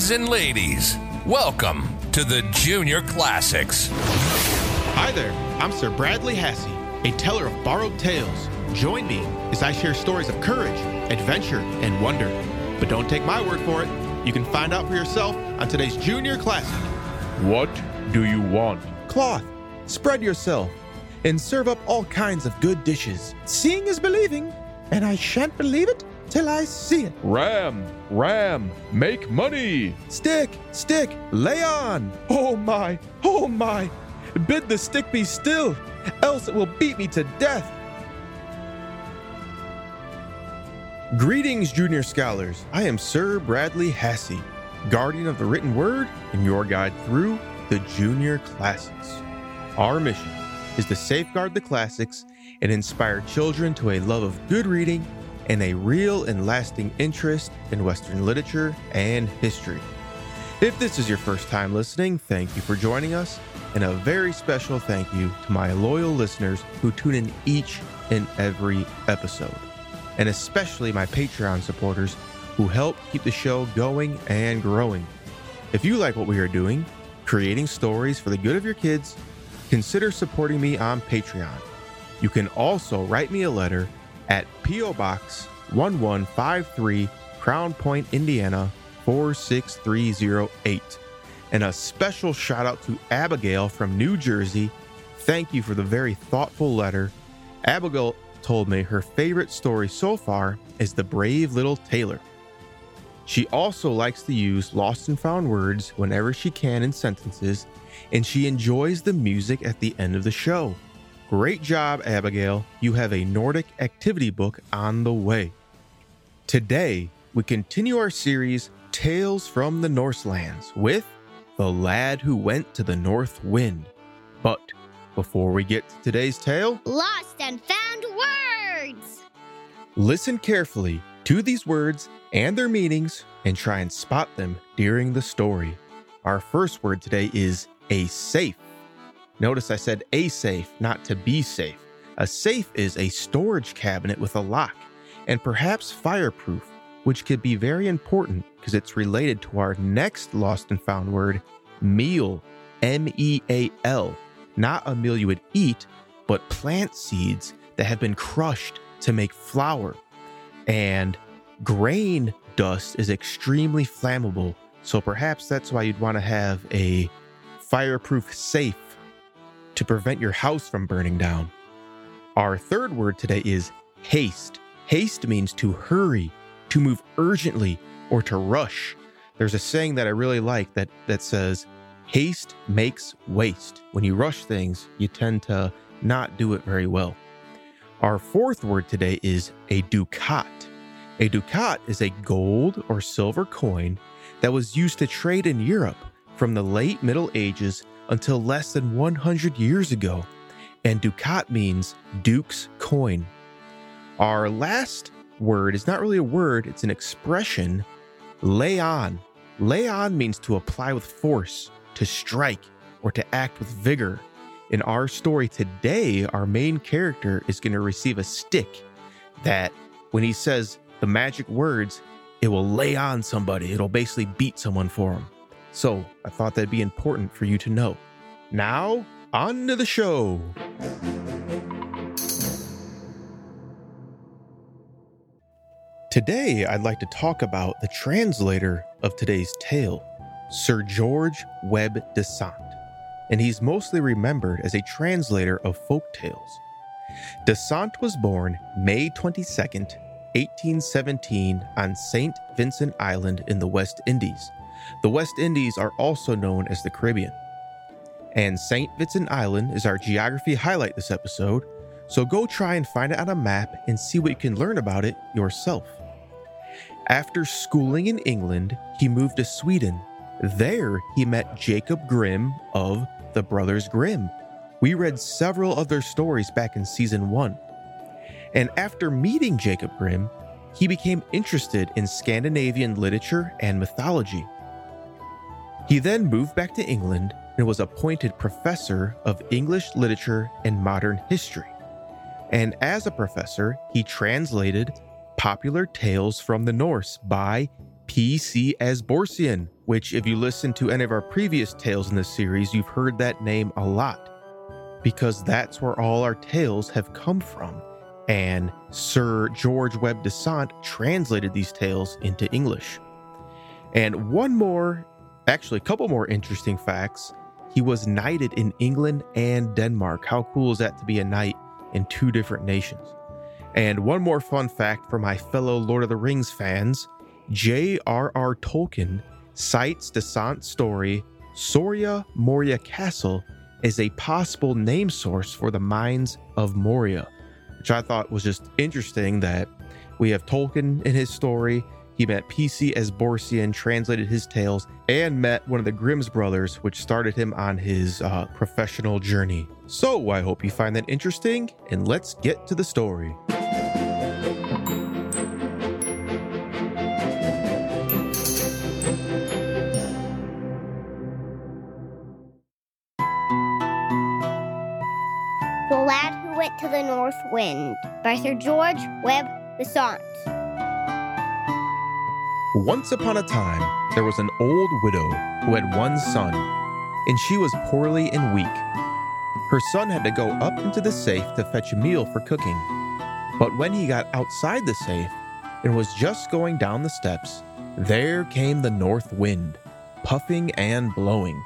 Lads and ladies, welcome to the Junior Classics. Hi there, I'm Sir Bradley Hasse, a teller of borrowed tales. Join me as I share stories of courage, adventure, and wonder. But don't take my word for it. You can find out for yourself on today's Junior Classic. What do you want? Cloth, spread yourself, and serve up all kinds of good dishes. Seeing is believing, and I shan't believe it till I see it. Ram, ram, make money. Stick, stick, lay on. Oh my, oh my. Bid the stick be still, else it will beat me to death. Greetings, junior scholars. I am Sir Bradley Hasse, guardian of the written word and your guide through the junior classics. Our mission is to safeguard the classics and inspire children to a love of good reading and a real and lasting interest in Western literature and history. If this is your first time listening, thank you for joining us, and a very special thank you to my loyal listeners who tune in each and every episode, and especially my Patreon supporters who help keep the show going and growing. If you like what we are doing, creating stories for the good of your kids, consider supporting me on Patreon. You can also write me a letter at P.O. Box 1153, Crown Point, Indiana 46308. And a special shout out to Abigail from New Jersey. Thank you for the very thoughtful letter. Abigail told me her favorite story so far is The Brave Little Tailor. She also likes to use lost and found words whenever she can in sentences, and she enjoys the music at the end of the show. Great job, Abigail. You have a Nordic activity book on the way. Today, we continue our series Tales from the Norselands with The Lad Who Went to the North Wind. But before we get to today's tale, Lost and found words! listen carefully to these words and their meanings and try and spot them during the story. Our first word today is a safe. Notice I said a safe, not to be safe. A safe is a storage cabinet with a lock and perhaps fireproof, which could be very important because it's related to our next lost and found word, meal. M E A L. Not a meal you would eat, but plant seeds that have been crushed to make flour. And grain dust is extremely flammable, so perhaps that's why you'd want to have a fireproof safe to prevent your house from burning down. Our third word today is haste. Haste means to hurry, to move urgently, or to rush. There's a saying that I really like that, that says, haste makes waste. When you rush things, you tend to not do it very well. Our fourth word today is a ducat. A ducat is a gold or silver coin that was used to trade in Europe from the late Middle Ages until less than 100 years ago. And ducat means duke's coin. Our last word is not really a word, it's an expression lay on. Lay on means to apply with force, to strike, or to act with vigor. In our story today, our main character is going to receive a stick that, when he says the magic words, it will lay on somebody. It'll basically beat someone for him. So I thought that'd be important for you to know. Now, on to the show. Today, I'd like to talk about the translator of today's tale, Sir George Webb Dasent, and he's mostly remembered as a translator of folk tales. Dasent was born May 22nd, 1817, on St. Vincent Island in the West Indies. The West Indies are also known as the Caribbean. And St. Vincent Island is our geography highlight this episode, so go try and find it on a map and see what you can learn about it yourself. After schooling in England, he moved to Sweden. There, he met Jacob Grimm of the Brothers Grimm. We read several of their stories back in season one. And after meeting Jacob Grimm, he became interested in Scandinavian literature and mythology. He then moved back to England and was appointed professor of English literature and modern history. And as a professor, he translated Popular Tales from the Norse by P.C. Asbjørnsen, which, if you listen to any of our previous tales in this series, you've heard that name a lot because that's where all our tales have come from. And Sir George Webb Dasent translated these tales into English. And one more, actually, a couple more interesting facts. He was knighted in England and Denmark. How cool is that to be a knight in two different nations? And one more fun fact for my fellow Lord of the Rings fans J.R.R. Tolkien cites Dasent's story, Soria Moria Castle, as a possible name source for the mines of Moria, which I thought was just interesting that we have Tolkien in his story. He met P.C. Asbjørnsen, translated his tales, and met one of the Grimm's brothers, which started him on his uh, professional journey. So I hope you find that interesting, and let's get to the story. The Lad Who Went to the North Wind by Sir George Webb Dasent. Once upon a time, there was an old widow who had one son, and she was poorly and weak. Her son had to go up into the safe to fetch a meal for cooking. But when he got outside the safe and was just going down the steps, there came the north wind, puffing and blowing,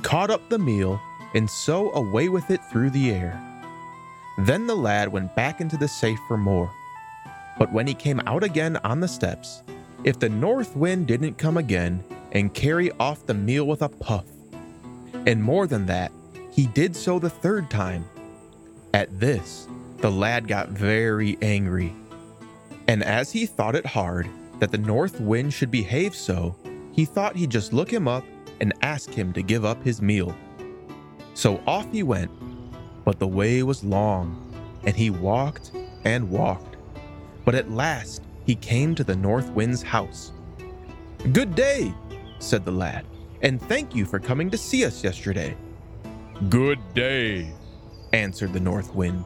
caught up the meal, and so away with it through the air. Then the lad went back into the safe for more. But when he came out again on the steps, if the north wind didn't come again and carry off the meal with a puff, and more than that, he did so the third time. At this, the lad got very angry. And as he thought it hard that the north wind should behave so, he thought he'd just look him up and ask him to give up his meal. So off he went, but the way was long, and he walked and walked. But at last he came to the north wind's house. Good day, said the lad, and thank you for coming to see us yesterday, Good day. answered the north wind,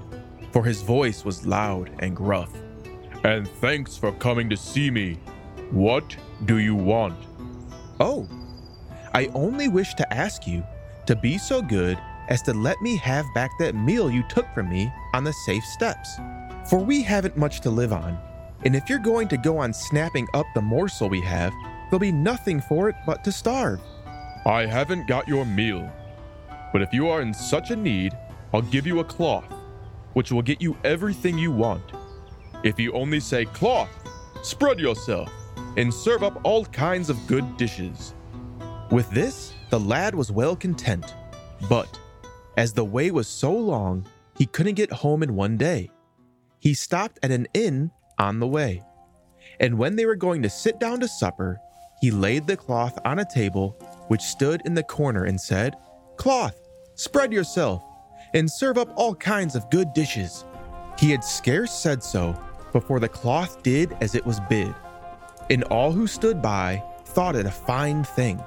for his voice was loud and gruff. And thanks for coming to see me. What do you want? Oh, I only wish to ask you to be so good as to let me have back that meal you took from me on the safe steps. For we haven't much to live on, and if you're going to go on snapping up the morsel we have, there'll be nothing for it but to starve. I haven't got your meal. But if you are in such a need, I'll give you a cloth, which will get you everything you want. If you only say, Cloth, spread yourself, and serve up all kinds of good dishes. With this, the lad was well content, but as the way was so long, he couldn't get home in one day. He stopped at an inn on the way. And when they were going to sit down to supper, he laid the cloth on a table which stood in the corner and said, Cloth, spread yourself, and serve up all kinds of good dishes. He had scarce said so before the cloth did as it was bid. And all who stood by thought it a fine thing,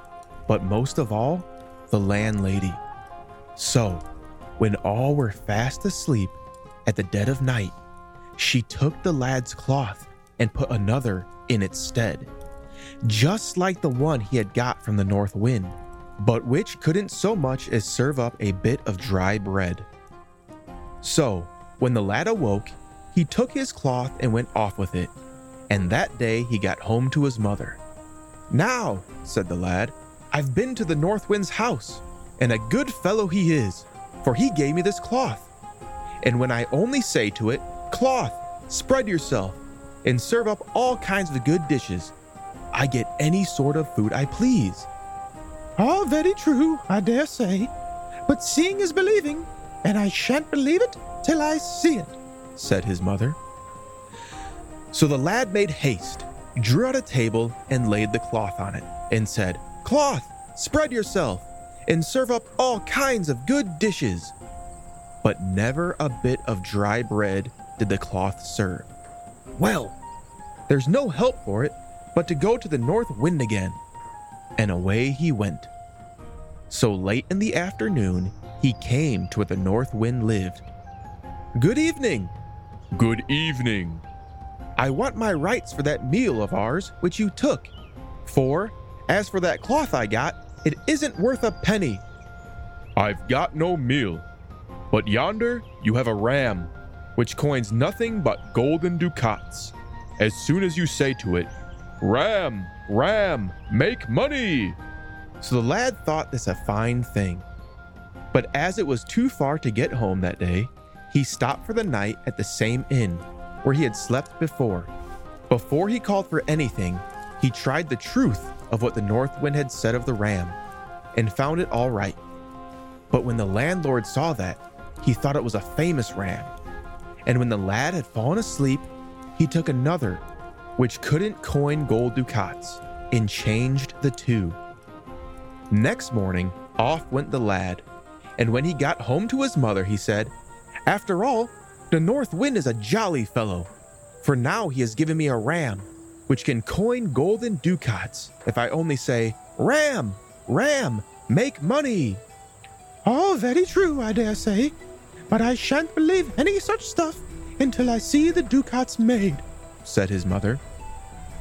but most of all, the landlady. So, when all were fast asleep at the dead of night, she took the lad's cloth and put another in its stead, just like the one he had got from the north wind, but which couldn't so much as serve up a bit of dry bread. So, when the lad awoke, he took his cloth and went off with it, and that day he got home to his mother. Now, said the lad, I've been to the north wind's house, and a good fellow he is, for he gave me this cloth. And when I only say to it, Cloth, spread yourself, and serve up all kinds of good dishes, I get any sort of food I please. All very true, I dare say. But seeing is believing, and I shan't believe it till I see it. said his mother. So the lad made haste, drew out a table, and laid the cloth on it, and said, Cloth, spread yourself, and serve up all kinds of good dishes. But never a bit of dry bread did the cloth serve. Well, there's no help for it but to go to the north wind again. And away he went. So late in the afternoon, he came to where the north wind lived. Good evening. Good evening. I want my rights for that meal of ours which you took, For, as for that cloth I got, it isn't worth a penny. I've got no meal, but yonder you have a ram, which coins nothing but golden ducats. As soon as you say to it, Ram, ram, make money! So the lad thought this a fine thing. But as it was too far to get home that day, he stopped for the night at the same inn where he had slept before. Before he called for anything, he tried the truth of what the north wind had said of the ram and found it all right. But when the landlord saw that, he thought it was a famous ram. And when the lad had fallen asleep, he took another, which couldn't coin gold ducats, and changed the two. Next morning, off went the lad, and when he got home to his mother, he said, After all, the north wind is a jolly fellow, for now he has given me a ram, which can coin golden ducats if I only say, Ram, ram, make money. All very true, I dare say, but I shan't believe any such stuff until I see the ducats made, said his mother.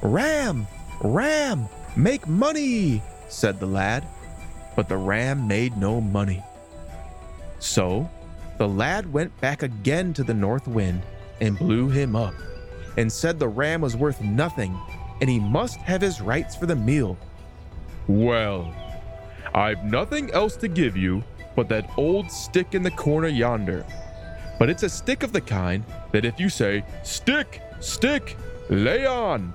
Ram, ram, make money, said the lad. But the ram made no money. So the lad went back again to the north wind and blew him up, and said the ram was worth nothing, and he must have his rights for the meal. Well, I've nothing else to give you but that old stick in the corner yonder. But it's a stick of the kind that if you say, Stick, stick, lay on,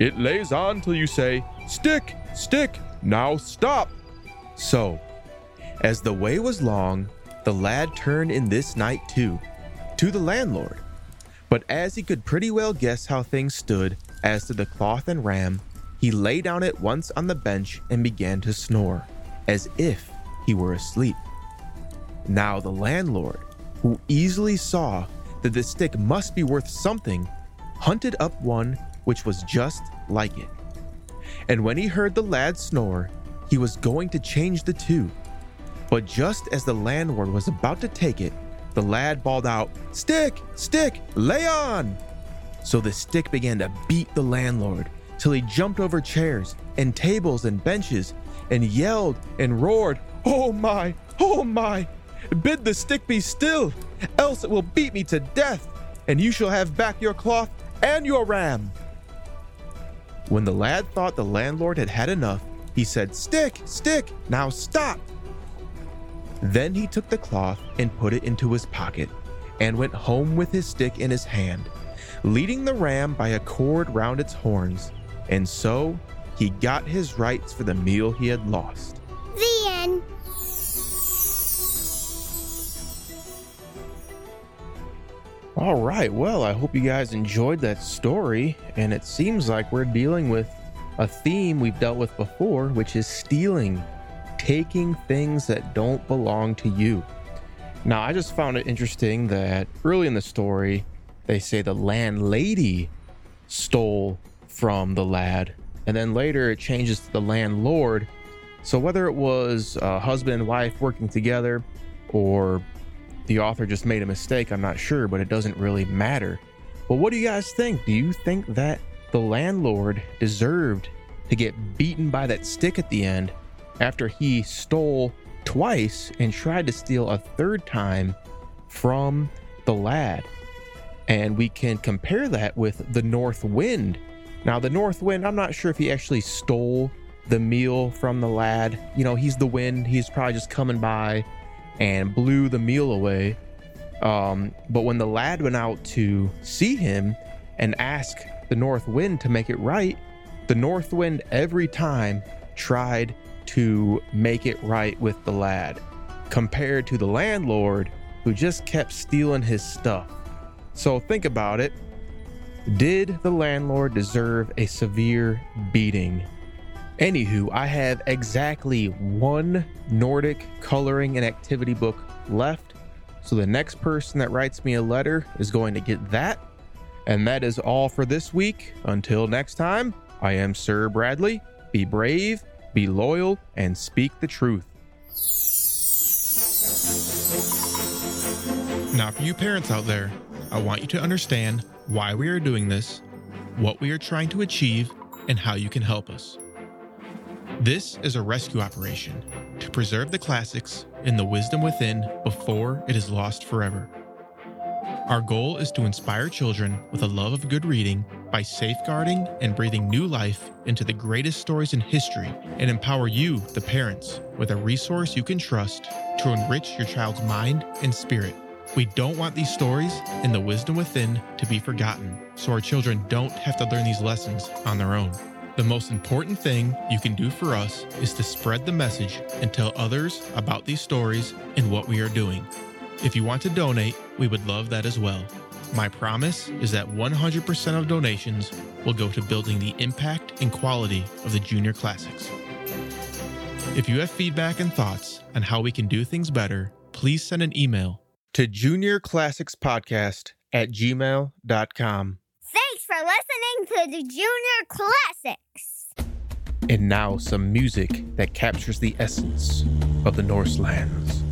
it lays on till you say, Stick, stick, now stop. So, as the way was long, the lad turned in this night too, to the landlord. But as he could pretty well guess how things stood as to the cloth and ram, he lay down at once on the bench and began to snore, as if he were asleep. Now the landlord, who easily saw that the stick must be worth something, hunted up one which was just like it. And when he heard the lad snore, he was going to change the two. But just as the landlord was about to take it, the lad bawled out, Stick, stick, lay on! So the stick began to beat the landlord till he jumped over chairs and tables and benches and yelled and roared, Oh my, oh my! Bid the stick be still, else it will beat me to death, and you shall have back your cloth and your ram. When the lad thought the landlord had had enough, he said, Stick, stick, now stop. Then he took the cloth and put it into his pocket, and went home with his stick in his hand, leading the ram by a cord round its horns. And so he got his rights for the meal he had lost. All right. Well, I hope you guys enjoyed that story. And it seems like we're dealing with a theme we've dealt with before, which is stealing, taking things that don't belong to you. Now, I just found it interesting that early in the story, they say the landlady stole from the lad. And then later it changes to the landlord. So whether it was a husband and wife working together or the author just made a mistake, I'm not sure, but it doesn't really matter. But what do you guys think? Do you think that the landlord deserved to get beaten by that stick at the end after he stole twice and tried to steal a third time from the lad? And we can compare that with the North Wind. Now, the North Wind, I'm not sure if he actually stole the meal from the lad. You know, he's the wind, he's probably just coming by and blew the meal away. Um, but when the lad went out to see him and ask the north wind to make it right, the north wind every time tried to make it right with the lad, compared to the landlord who just kept stealing his stuff. So think about it. Did the landlord deserve a severe beating? Anywho, I have exactly one Nordic coloring and activity book left. So the next person that writes me a letter is going to get that. And that is all for this week. Until next time, I am Sir Bradley. Be brave, be loyal, and speak the truth. Now, for you parents out there, I want you to understand why we are doing this, what we are trying to achieve, and how you can help us. This is a rescue operation to preserve the classics and the wisdom within before it is lost forever. Our goal is to inspire children with a love of good reading by safeguarding and breathing new life into the greatest stories in history and empower you, the parents, with a resource you can trust to enrich your child's mind and spirit. We don't want these stories and the wisdom within to be forgotten, so our children don't have to learn these lessons on their own. The most important thing you can do for us is to spread the message and tell others about these stories and what we are doing. If you want to donate, we would love that as well. My promise is that 100% of donations will go to building the impact and quality of the Junior Classics. If you have feedback and thoughts on how we can do things better, please send an email To Junior Classics Podcast at gmail.com. For listening to the Junior Classics. And now some music that captures the essence of the Norse lands.